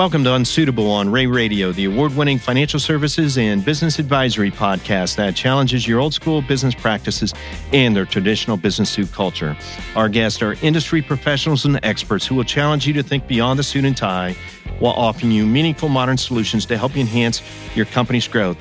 Welcome to Unsuitable on Rea Radio, the award winning financial services and business advisory podcast that challenges your old school business practices and their traditional business suit culture. Our guests are industry professionals and experts who will challenge you to think beyond the suit and tie while offering you meaningful modern solutions to help you enhance your company's growth.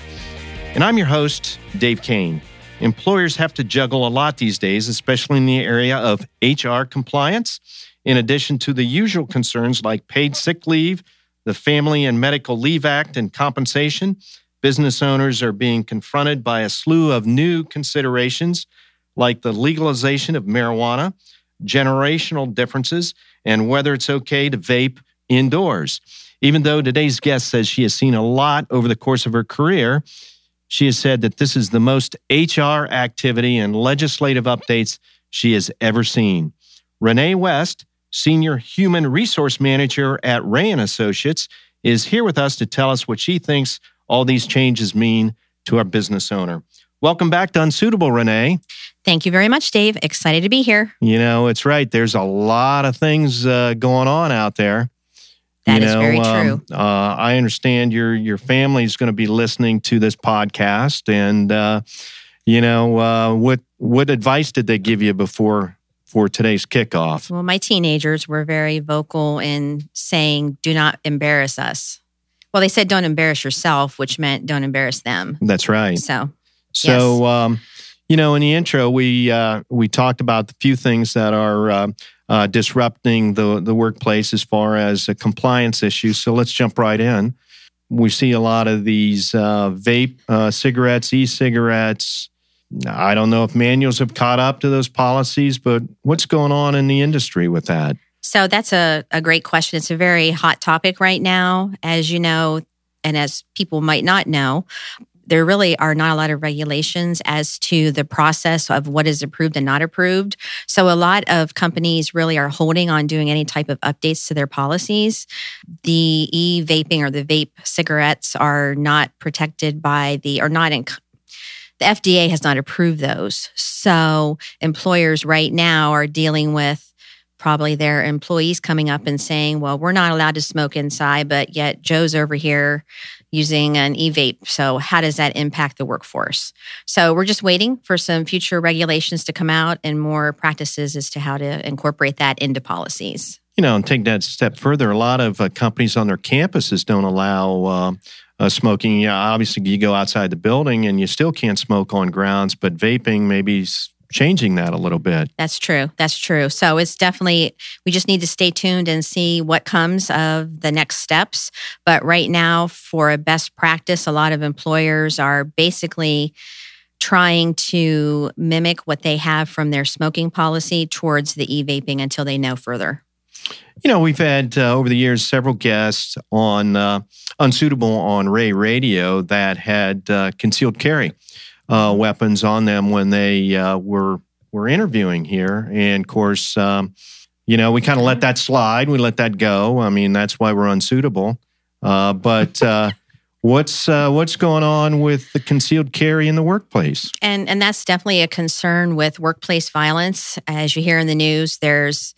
And I'm your host, Dave Kane. Employers have to juggle a lot these days, especially in the area of HR compliance. In addition to the usual concerns like paid sick leave, the Family and Medical Leave Act and compensation, business owners are being confronted by a slew of new considerations like the legalization of marijuana, generational differences, and whether it's okay to vape indoors. Even though today's guest says she has seen a lot over the course of her career, she has said that this is the most HR activity and legislative updates she has ever seen. Renee West Senior Human Resource Manager at Rea and Associates, is here with us to tell us what she thinks all these changes mean to our business owner. Welcome back to Unsuitable, Renee. Thank you very much, Dave. Excited to be here. You know, it's right. There's a lot of things uh, going on out there. That you is know, very um, true. Uh, I understand your your family is going to be listening to this podcast, and uh, you know uh, what what advice did they give you before for today's kickoff? Well, my teenagers were very vocal in saying, do not embarrass us. Well, they said, don't embarrass yourself, which meant don't embarrass them. That's right. So, So, um, you know, in the intro, we uh, we talked about the few things that are uh, uh, disrupting the the workplace as far as uh, compliance issues. So let's jump right in. We see a lot of these uh, vape uh, cigarettes, e-cigarettes. I don't know if manuals have caught up to those policies, but what's going on in the industry with that? so that's a, a great question. It's a very hot topic right now. As you know, and as people might not know, there really are not a lot of regulations as to the process of what is approved and not approved. So a lot of companies really are holding on doing any type of updates to their policies. The e vaping or the vape cigarettes are not protected by the, or not in, the FDA has not approved those. So employers right now are dealing with probably their employees coming up and saying, well, we're not allowed to smoke inside, but yet Joe's over here using an e vape. So, how does that impact the workforce? So, we're just waiting for some future regulations to come out and more practices as to how to incorporate that into policies. You know, and take that step further. A lot of uh, companies on their campuses don't allow uh, uh, smoking. Yeah, obviously, you go outside the building and you still can't smoke on grounds, but vaping maybe changing that a little bit. That's true. That's true. So it's definitely, we just need to stay tuned and see what comes of the next steps. But right now, for a best practice, a lot of employers are basically trying to mimic what they have from their smoking policy towards the e vaping until they know further. You know, we've had uh, over the years several guests on uh, Unsuitable on Rea Radio that had uh, concealed carry uh, weapons on them when they uh, were were interviewing here, and of course, um, you know, we kind of let that slide. We let that go. I mean, that's why we're unsuitable. Uh, but what's what's going on with the concealed carry in the workplace? And and that's definitely a concern with workplace violence. As you hear in the news, there's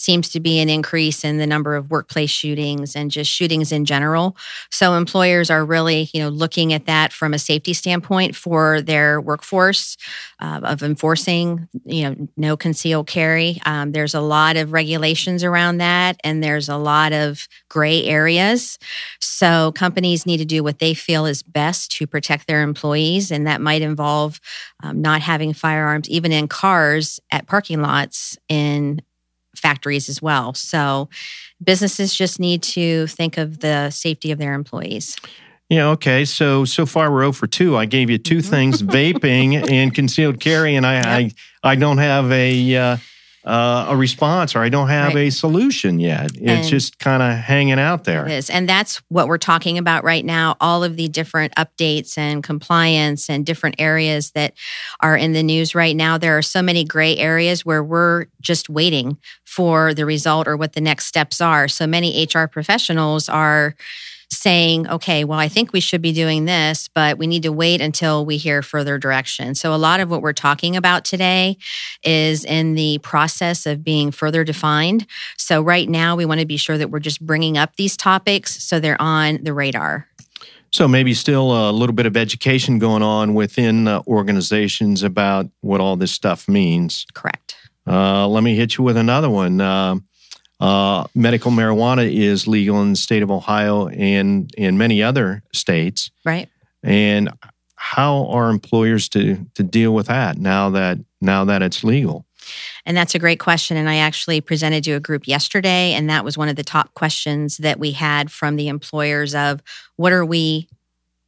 seems to be an increase in the number of workplace shootings and just shootings in general. So employers are really, you know, looking at that from a safety standpoint for their workforce uh, of enforcing, you know, no concealed carry. Um, there's a lot of regulations around that, and there's a lot of gray areas. So companies need to do what they feel is best to protect their employees, and that might involve um, not having firearms even in cars at parking lots in factories as well. So businesses just need to think of the safety of their employees. Yeah, okay. So so far we're 0 for 2. I gave you 2 things, vaping and concealed carry, and I I, I don't have a uh, uh, a response or I don't have Right. a solution yet. It's And- just kind of hanging out there. It is. And that's what we're talking about right now. All of the different updates and compliance and different areas that are in the news right now. There are so many gray areas where we're just waiting for the result or what the next steps are. So many HR professionals are saying, okay, well, I think we should be doing this, but we need to wait until we hear further direction. So, a lot of what we're talking about today is in the process of being further defined. So, right now, we want to be sure that we're just bringing up these topics so they're on the radar. So maybe still a little bit of education going on within uh, organizations about what all this stuff means. Correct. Uh, let me hit you with another one. Uh, uh, medical marijuana is legal in the state of Ohio and in many other states. Right. And how are employers to to deal with that now that now that it's legal? And that's a great question. And I actually presented to a group yesterday, and that was one of the top questions that we had from the employers of what are we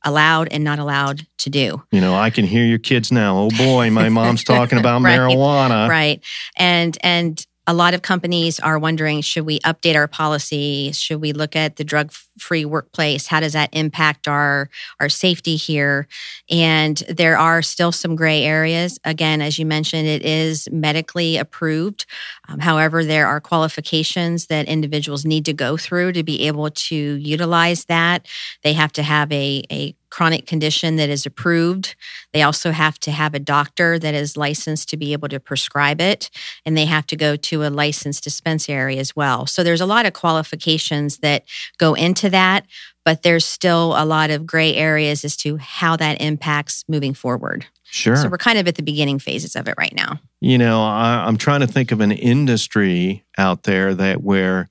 allowed and not allowed to do. You know, I can hear your kids now. Oh boy, my mom's talking about right, marijuana. Right. And and a lot of companies are wondering should we update our policy? Should we look at the drug free workplace? How does that impact our our safety here? And there are still some gray areas. Again as you mentioned it is medically approved. Um, however there are qualifications that individuals need to go through to be able to utilize that. They have to have a, a chronic condition that is approved. They also have to have a doctor that is licensed to be able to prescribe it, and they have to go to a licensed dispensary as well. So there's a lot of qualifications that go into that, but there's still a lot of gray areas as to how that impacts moving forward. Sure. So we're kind of at the beginning phases of it right now. You know, I, I'm trying to think of an industry out there that where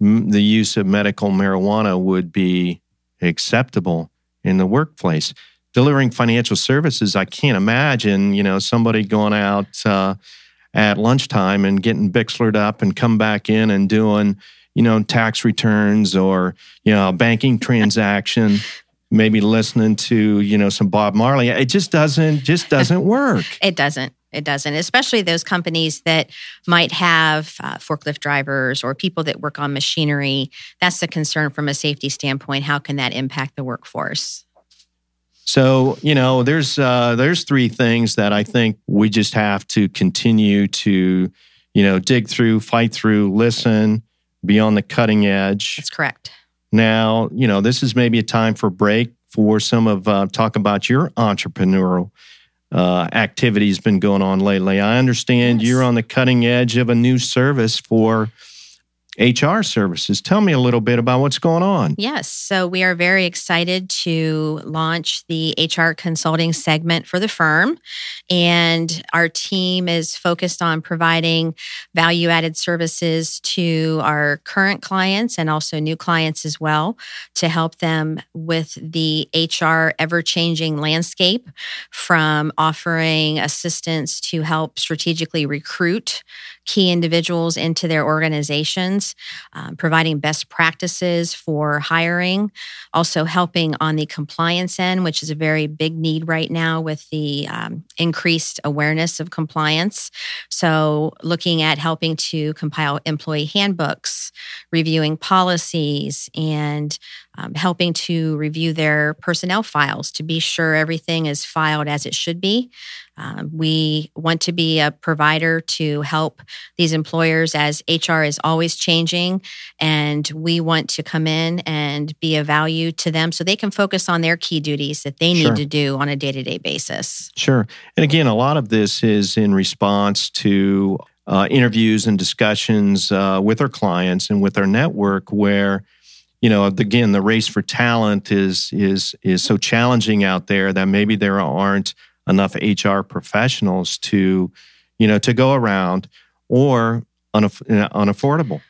the use of medical marijuana would be acceptable in the workplace. Delivering financial services, I can't imagine, you know, somebody going out uh, at lunchtime and getting bixlered up and come back in and doing, you know, tax returns or, you know, a banking transaction, maybe listening to, you know, some Bob Marley. It just doesn't, just doesn't work. it doesn't. It doesn't, especially those companies that might have uh, forklift drivers or people that work on machinery. That's the concern from a safety standpoint. How can that impact the workforce? So you know, there's uh, there's three things that I think we just have to continue to, you know, dig through, fight through, listen, be on the cutting edge. That's correct. Now, you know, this is maybe a time for break for some of uh, talk about your entrepreneurial uh, activities been going on lately. I understand yes. you're on the cutting edge of a new service for HR services. Tell me a little bit about what's going on. Yes. So, we are very excited to launch the HR consulting segment for the firm. And our team is focused on providing value added services to our current clients and also new clients as well to help them with the HR ever changing landscape from offering assistance to help strategically recruit key individuals into their organizations, um, providing best practices for hiring, also helping on the compliance end, which is a very big need right now with the um, increased awareness of compliance. So, looking at helping to compile employee handbooks, reviewing policies, and um, helping to review their personnel files to be sure everything is filed as it should be. Um, we want to be a provider to help these employers as HR is always changing, and we want to come in and be a value to them so they can focus on their key duties that they need sure. to do on a day to day basis. Sure. And again, a lot of this is in response to uh, interviews and discussions uh, with our clients and with our network where you know again the race for talent is is is so challenging out there that maybe there aren't enough HR professionals to, you know, to go around or unaff- unaffordable.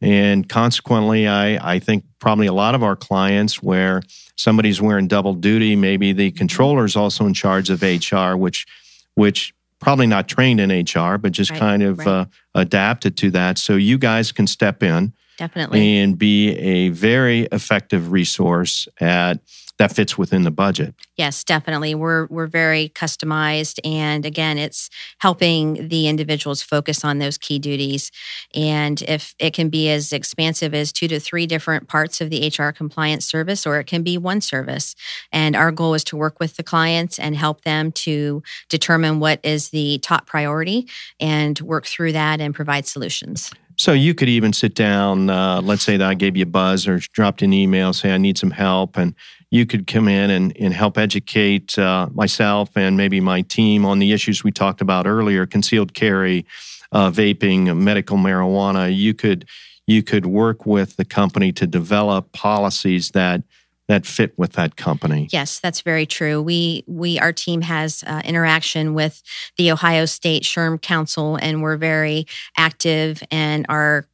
And consequently, I, I think probably a lot of our clients where somebody's wearing double duty, maybe the controller is also in charge of HR, which, which probably not trained in HR, but just right, kind of right. uh, adapted to that. So you guys can step in definitely and be a very effective resource at that fits within the budget. Yes, definitely. We're we're very customized and again it's helping the individuals focus on those key duties and if it can be as expansive as 2 to 3 different parts of the HR compliance service or it can be one service. And our goal is to work with the clients and help them to determine what is the top priority and work through that and provide solutions. So you could even sit down. Uh, let's say that I gave you a buzz or dropped an email, say I need some help, and you could come in and, and help educate uh, myself and maybe my team on the issues we talked about earlier: concealed carry, uh, vaping, medical marijuana. You could you could work with the company to develop policies that that fit with that company. Yes, that's very true. We we our team has uh, interaction with the Ohio State SHRM Council, and we're very active and are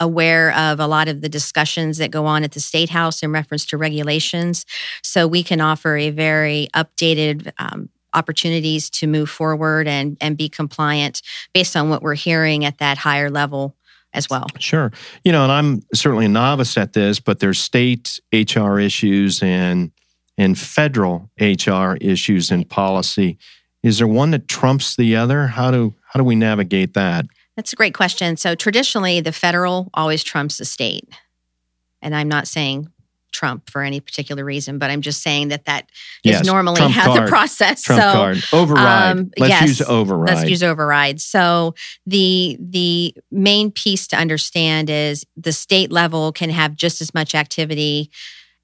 aware of a lot of the discussions that go on at the state house in reference to regulations. So we can offer a very updated. Um, opportunities to move forward and and be compliant based on what we're hearing at that higher level as well. Sure. You know, and I'm certainly a novice at this, but there's state HR issues and and federal HR issues and policy. Is there one that trumps the other? How do how do we navigate that? That's a great question. So traditionally the federal always trumps the state. And I'm not saying Trump for any particular reason, but I'm just saying that that yes, is normally Trump how card. the process. Trump so card. override. Um, let's yes, use override. Let's use override. So the the main piece to understand is the state level can have just as much activity,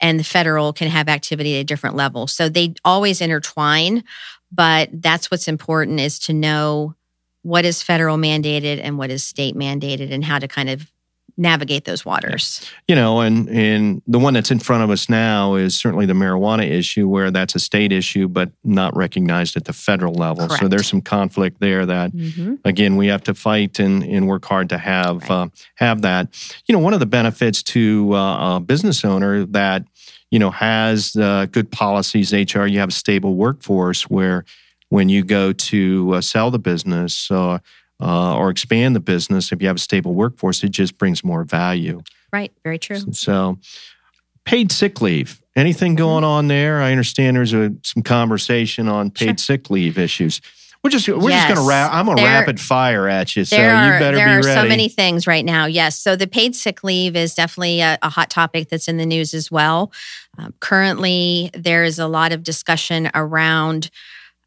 and the federal can have activity at a different level. So they always intertwine, but that's what's important is to know what is federal mandated and what is state mandated, and how to kind of navigate those waters. You know, and and the one that's in front of us now is certainly the marijuana issue, where that's a state issue but not recognized at the federal level. Correct. So there's some conflict there that, mm-hmm. again, we have to fight and and work hard to have right. uh, have that. You know, one of the benefits to uh, a business owner that you know has uh, good policies, HR, you have a stable workforce where when you go to uh, sell the business uh, or expand the business, if you have a stable workforce, it just brings more value. Right. Very true. So, paid sick leave. Anything mm-hmm. going on there? I understand there's a, some conversation on paid sure. sick leave issues. We're just we're yes. just going to wrap. I'm going to rapid fire at you, so are, you better there be ready. There are so many things right now. Yes, so the paid sick leave is definitely a, a hot topic that's in the news as well. Um, currently, there is a lot of discussion around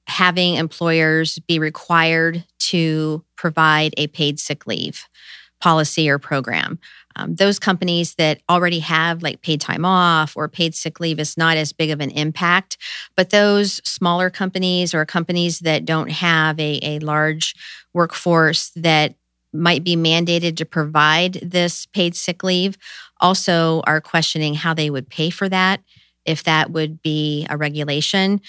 having employers be required to provide a paid sick leave policy or program. Um, those companies that already have like paid time off or paid sick leave is not as big of an impact. But those smaller companies or companies that don't have a, a large workforce that might be mandated to provide this paid sick leave also are questioning how they would pay for that if that would be a regulation.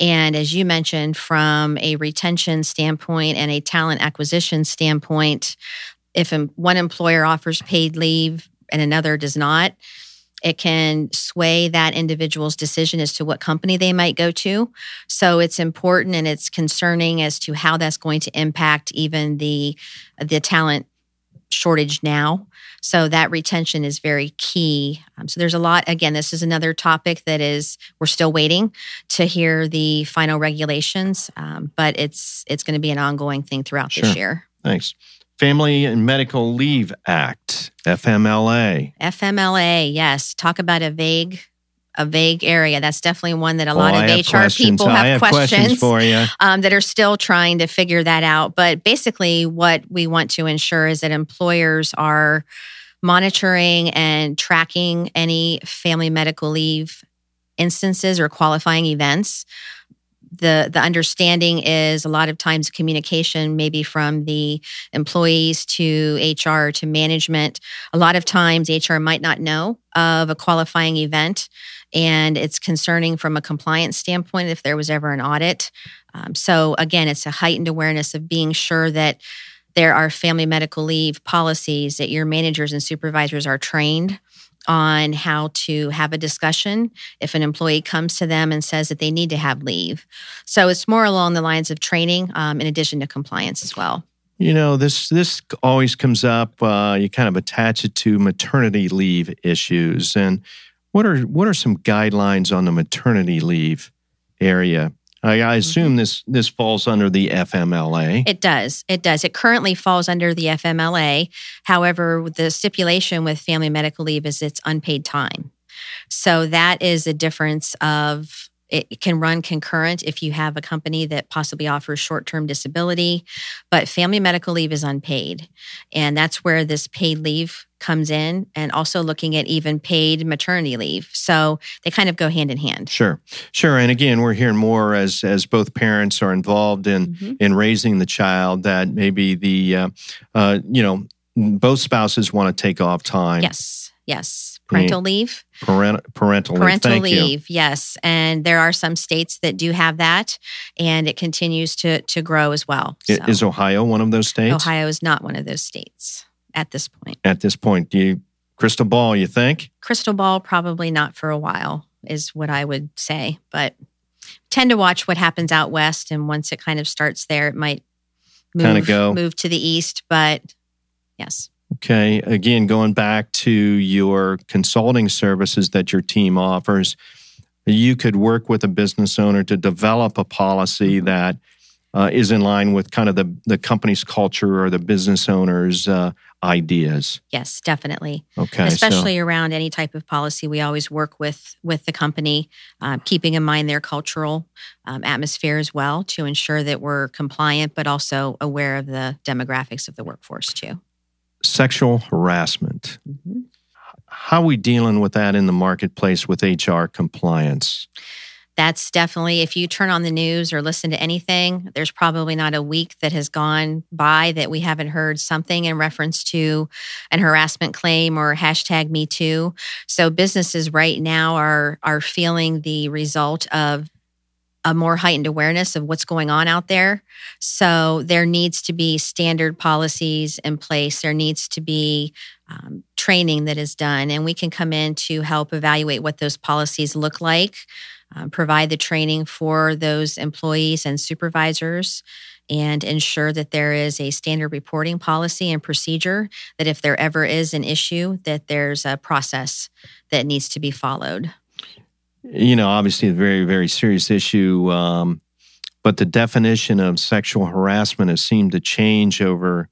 And as you mentioned, from a retention standpoint and a talent acquisition standpoint, if one employer offers paid leave and another does not, it can sway that individual's decision as to what company they might go to. So it's important and it's concerning as to how that's going to impact even the the talent shortage now. So that retention is very key. Um, so there's a lot. Again, this is another topic that is we're still waiting to hear the final regulations, um, but it's it's going to be an ongoing thing throughout sure. this year. Thanks. Family and Medical Leave Act, FMLA. FMLA, yes. Talk about a vague a vague area. That's definitely one that a lot oh, of HR questions. people have, have questions, questions, for you um, that are still trying to figure that out. But basically, what we want to ensure is that employers are monitoring and tracking any family medical leave instances or qualifying events the the understanding is a lot of times communication maybe from the employees to HR to management a lot of times HR might not know of a qualifying event and it's concerning from a compliance standpoint if there was ever an audit um, so again it's a heightened awareness of being sure that there are family medical leave policies that your managers and supervisors are trained on how to have a discussion if an employee comes to them and says that they need to have leave. So it's more along the lines of training um, in addition to compliance as well. You know, this this always comes up. Uh, you kind of attach it to maternity leave issues, and what are what are some guidelines on the maternity leave area? I, I assume mm-hmm. this this falls under the FMLA. It does. It does. It currently falls under the FMLA. However, the stipulation with family medical leave is it's unpaid time. So that is a difference of it can run concurrent if you have a company that possibly offers short term disability, but family medical leave is unpaid. And that's where this paid leave comes in, and also looking at even paid maternity leave. So they kind of go hand in hand. Sure, sure. And again, we're hearing more as as both parents are involved in mm-hmm. in raising the child that maybe the uh, uh, you know both spouses want to take off time. Yes, yes. Parental leave. Parent, parental, parental leave. Parental leave yes. And there are some states that do have that, and it continues to to grow as well. So. Is Ohio one of those states? Ohio is not one of those states at this point. At this point, do you crystal ball? You think crystal ball? Probably not for a while, is what I would say. But tend to watch what happens out west, and once it kind of starts there, it might kind of go move to the east. But yes. Okay. Again, going back to your consulting services that your team offers, you could work with a business owner to develop a policy mm-hmm. that uh, is in line with kind of the, the company's culture or the business owner's uh, ideas. Yes, definitely. Okay, especially so. around any type of policy, we always work with with the company, um, keeping in mind their cultural um, atmosphere as well to ensure that we're compliant, but also aware of the demographics of the workforce too sexual harassment. Mm-hmm. How are we dealing with that in the marketplace with HR compliance? That's definitely, if you turn on the news or listen to anything, there's probably not a week that has gone by that we haven't heard something in reference to an harassment claim or hashtag me too. So businesses right now are are feeling the result of a more heightened awareness of what's going on out there. So there needs to be standard policies in place. There needs to be um, training that is done, and we can come in to help evaluate what those policies look like, um, provide the training for those employees and supervisors. And ensure that there is a standard reporting policy and procedure. That if there ever is an issue, that there's a process that needs to be followed you know, obviously a very, very serious issue. Um, but the definition of sexual harassment has seemed to change over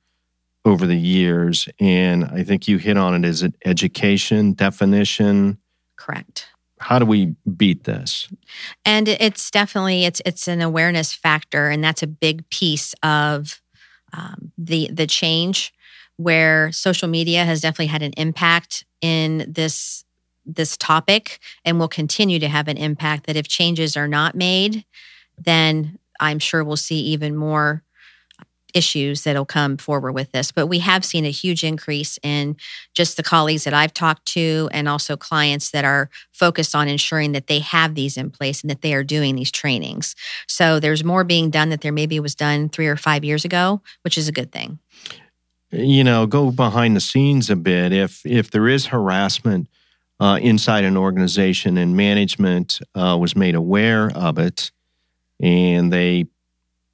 over the years. And I think you hit on it. Is it education, definition? Correct. How do we beat this? And it's definitely it's it's an awareness factor, and that's a big piece of um, the the change where social media has definitely had an impact in this this topic and will continue to have an impact that if changes are not made, then I'm sure we'll see even more issues that'll come forward with this. But we have seen a huge increase in just the colleagues that I've talked to and also clients that are focused on ensuring that they have these in place and that they are doing these trainings. So there's more being done that there maybe was done three or five years ago, which is a good thing. You know, go behind the scenes a bit. If if there is harassment, uh, inside an organization, and management uh, was made aware of it, and they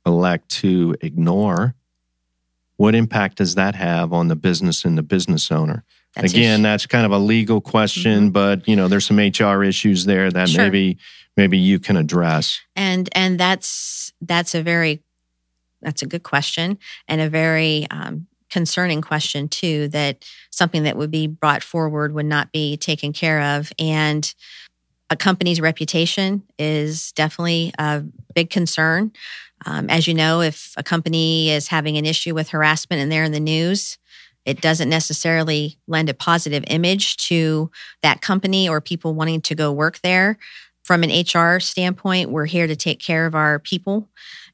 elect to ignore. What impact does that have on the business and the business owner? That's Again, that's kind of a legal question, mm-hmm. but you know, there's some HR issues there that sure. maybe maybe you can address. And and that's that's a very that's a good question and a very um, concerning question too that something that would be brought forward would not be taken care of and a company's reputation is definitely a big concern um, as you know if a company is having an issue with harassment and they're in the news it doesn't necessarily lend a positive image to that company or people wanting to go work there. From an hr standpoint we're here to take care of our people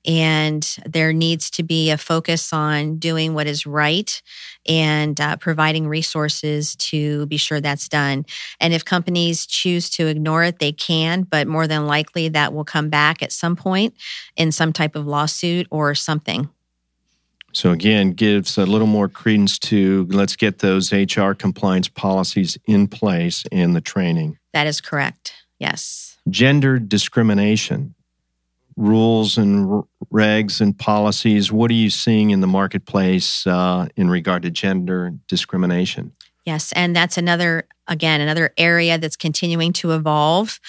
and there needs to be a focus on doing what is right and uh, providing resources to be sure that's done. And if companies choose to ignore it, they can, but more than likely that will come back at some point in some type of lawsuit or something. So, again, gives a little more credence to let's get those HR compliance policies in place and the training. That is correct. Yes. Gender discrimination rules and regs and policies. What are you seeing in the marketplace uh, in regard to gender discrimination? Yes, and that's another again another area that's continuing to evolve.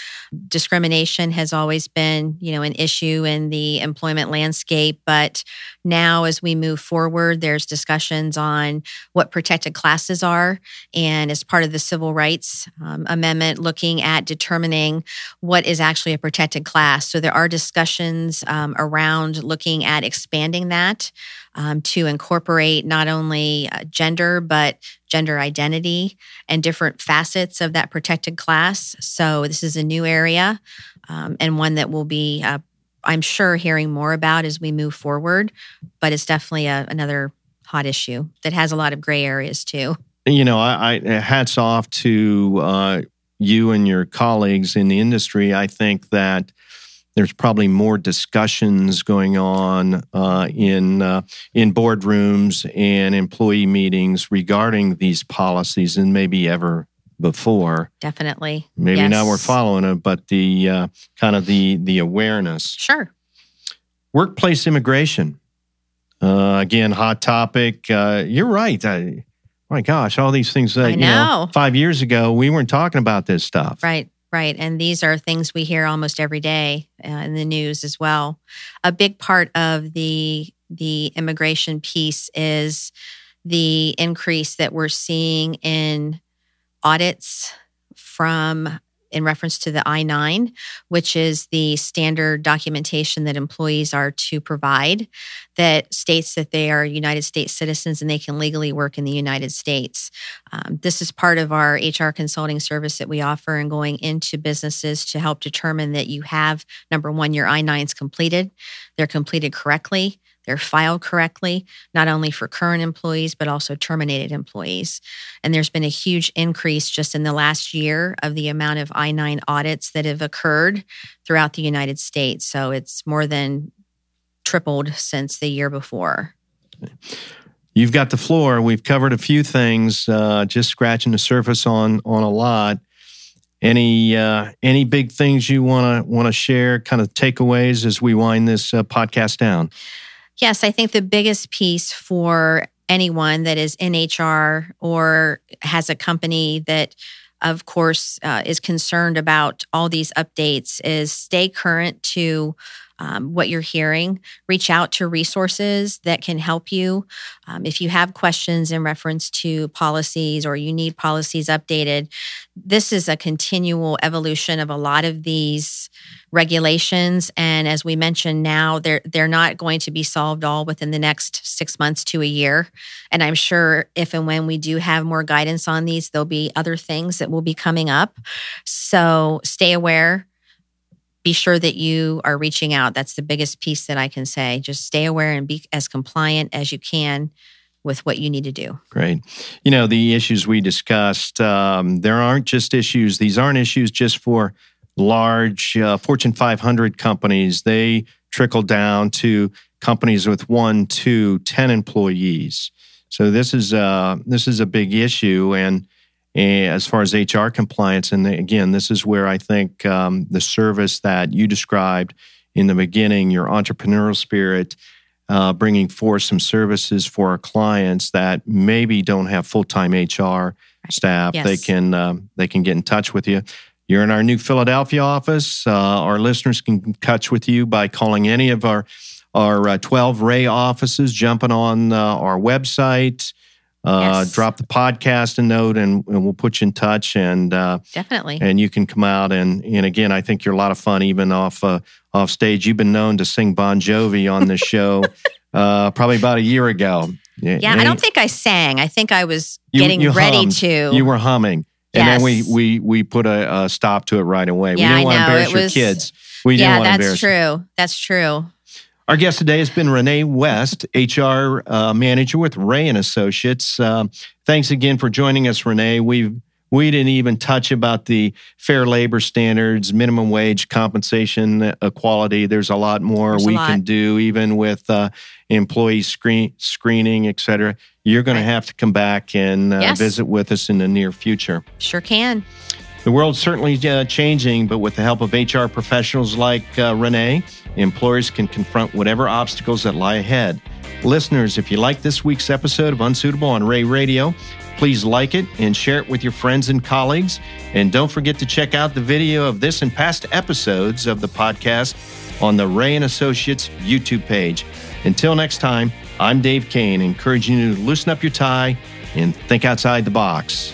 Discrimination has always been you know an issue in the employment landscape but now as we move forward there's discussions on what protected classes are. And as part of the civil rights um, amendment looking at determining what is actually a protected class. So there are discussions um, around looking at expanding that um, to incorporate not only uh, gender, but gender identity and different facets of that protected class. So, this is a new area um, and one that will be, uh, I'm sure, hearing more about as we move forward. But it's definitely a, another hot issue that has a lot of gray areas too. You know, I, I hats off to uh, you and your colleagues in the industry. I think that there's probably more discussions going on uh, in uh, in boardrooms and employee meetings regarding these policies than maybe ever before. Definitely. Maybe yes. now we're following it, but the uh, kind of the the awareness. Sure. Workplace immigration. Uh, again, hot topic. Uh, you're right. I, my gosh, all these things that I you know. know five years ago we weren't talking about this stuff. Right. Right. And these are things we hear almost every day uh, in the news as well. A big part of the the immigration piece is the increase that we're seeing in audits from in reference to the I 9, which is the standard documentation that employees are to provide that states that they are United States citizens and they can legally work in the United States. Um, this is part of our HR consulting service that we offer and going into businesses to help determine that you have, number one, your I 9s completed, they're completed correctly. They're filed correctly, not only for current employees, but also terminated employees. And there's been a huge increase just in the last year of the amount of I 9 audits that have occurred throughout the United States. So it's more than tripled since the year before. You've got the floor. We've covered a few things, uh, just scratching the surface on on a lot. Any uh, any big things you want to want to share? Kind of takeaways as we wind this uh, podcast down. Yes, I think the biggest piece for anyone that is in HR or has a company that, of course, uh, is concerned about all these updates is stay current to um, what you're hearing. Reach out to resources that can help you. Um, if you have questions in reference to policies or you need policies updated, this is a continual evolution of a lot of these regulations. And as we mentioned now, they're they're not going to be solved all within the next six months to a year. And I'm sure if and when we do have more guidance on these, there'll be other things that will be coming up. So stay aware be sure that you are reaching out. That's the biggest piece that I can say. Just stay aware and be as compliant as you can with what you need to do. Great. You know, the issues we discussed, um, there aren't just issues, these aren't issues just for large uh, Fortune 500 companies. They trickle down to companies with one, two, ten employees. So this is uh, this is a big issue, and as far as HR compliance. And again, this is where I think um, the service that you described in the beginning, your entrepreneurial spirit, uh, bringing forth some services for our clients that maybe don't have full time HR staff, Yes. they can um, they can get in touch with you. You're in our New Philadelphia office. Uh, our listeners can touch with you by calling any of our our uh, 12 Rea offices, jumping on uh, our website. Uh, Yes. Drop the podcast a note, and, and we'll put you in touch. And uh, Definitely. and you can come out and and again, I think you're a lot of fun, even off uh, off stage. You've been known to sing Bon Jovi on this show, uh, probably about a year ago. yeah, I don't think I sang. I think I was You- getting you ready hummed. to. you were humming, and then we we we put a, a stop to it right away. we Yeah, didn't I want to know. embarrass It your was- kids. We yeah, didn't want to that's embarrass. true. That's true. Our guest today has been Renee West, HR uh, manager with Rea and Associates. Um, thanks again for joining us, Renee. We we didn't even touch about the fair labor standards, minimum wage, compensation equality. There's a lot more There's we lot. can do, even with uh, employee screen screening, et cetera. You're going Right. to have to come back and uh, Yes. visit with us in the near future. Sure can. The world's certainly uh, changing, but with the help of HR professionals like uh, Renee, employers can confront whatever obstacles that lie ahead. Listeners, if you like this week's episode of Unsuitable on Rea Radio, Please like it and share it with your friends and colleagues. And don't forget to check out the video of this and past episodes of the podcast on the Rea and Associates YouTube page. Until next time, I'm Dave Kane, encouraging you to loosen up your tie and think outside the box.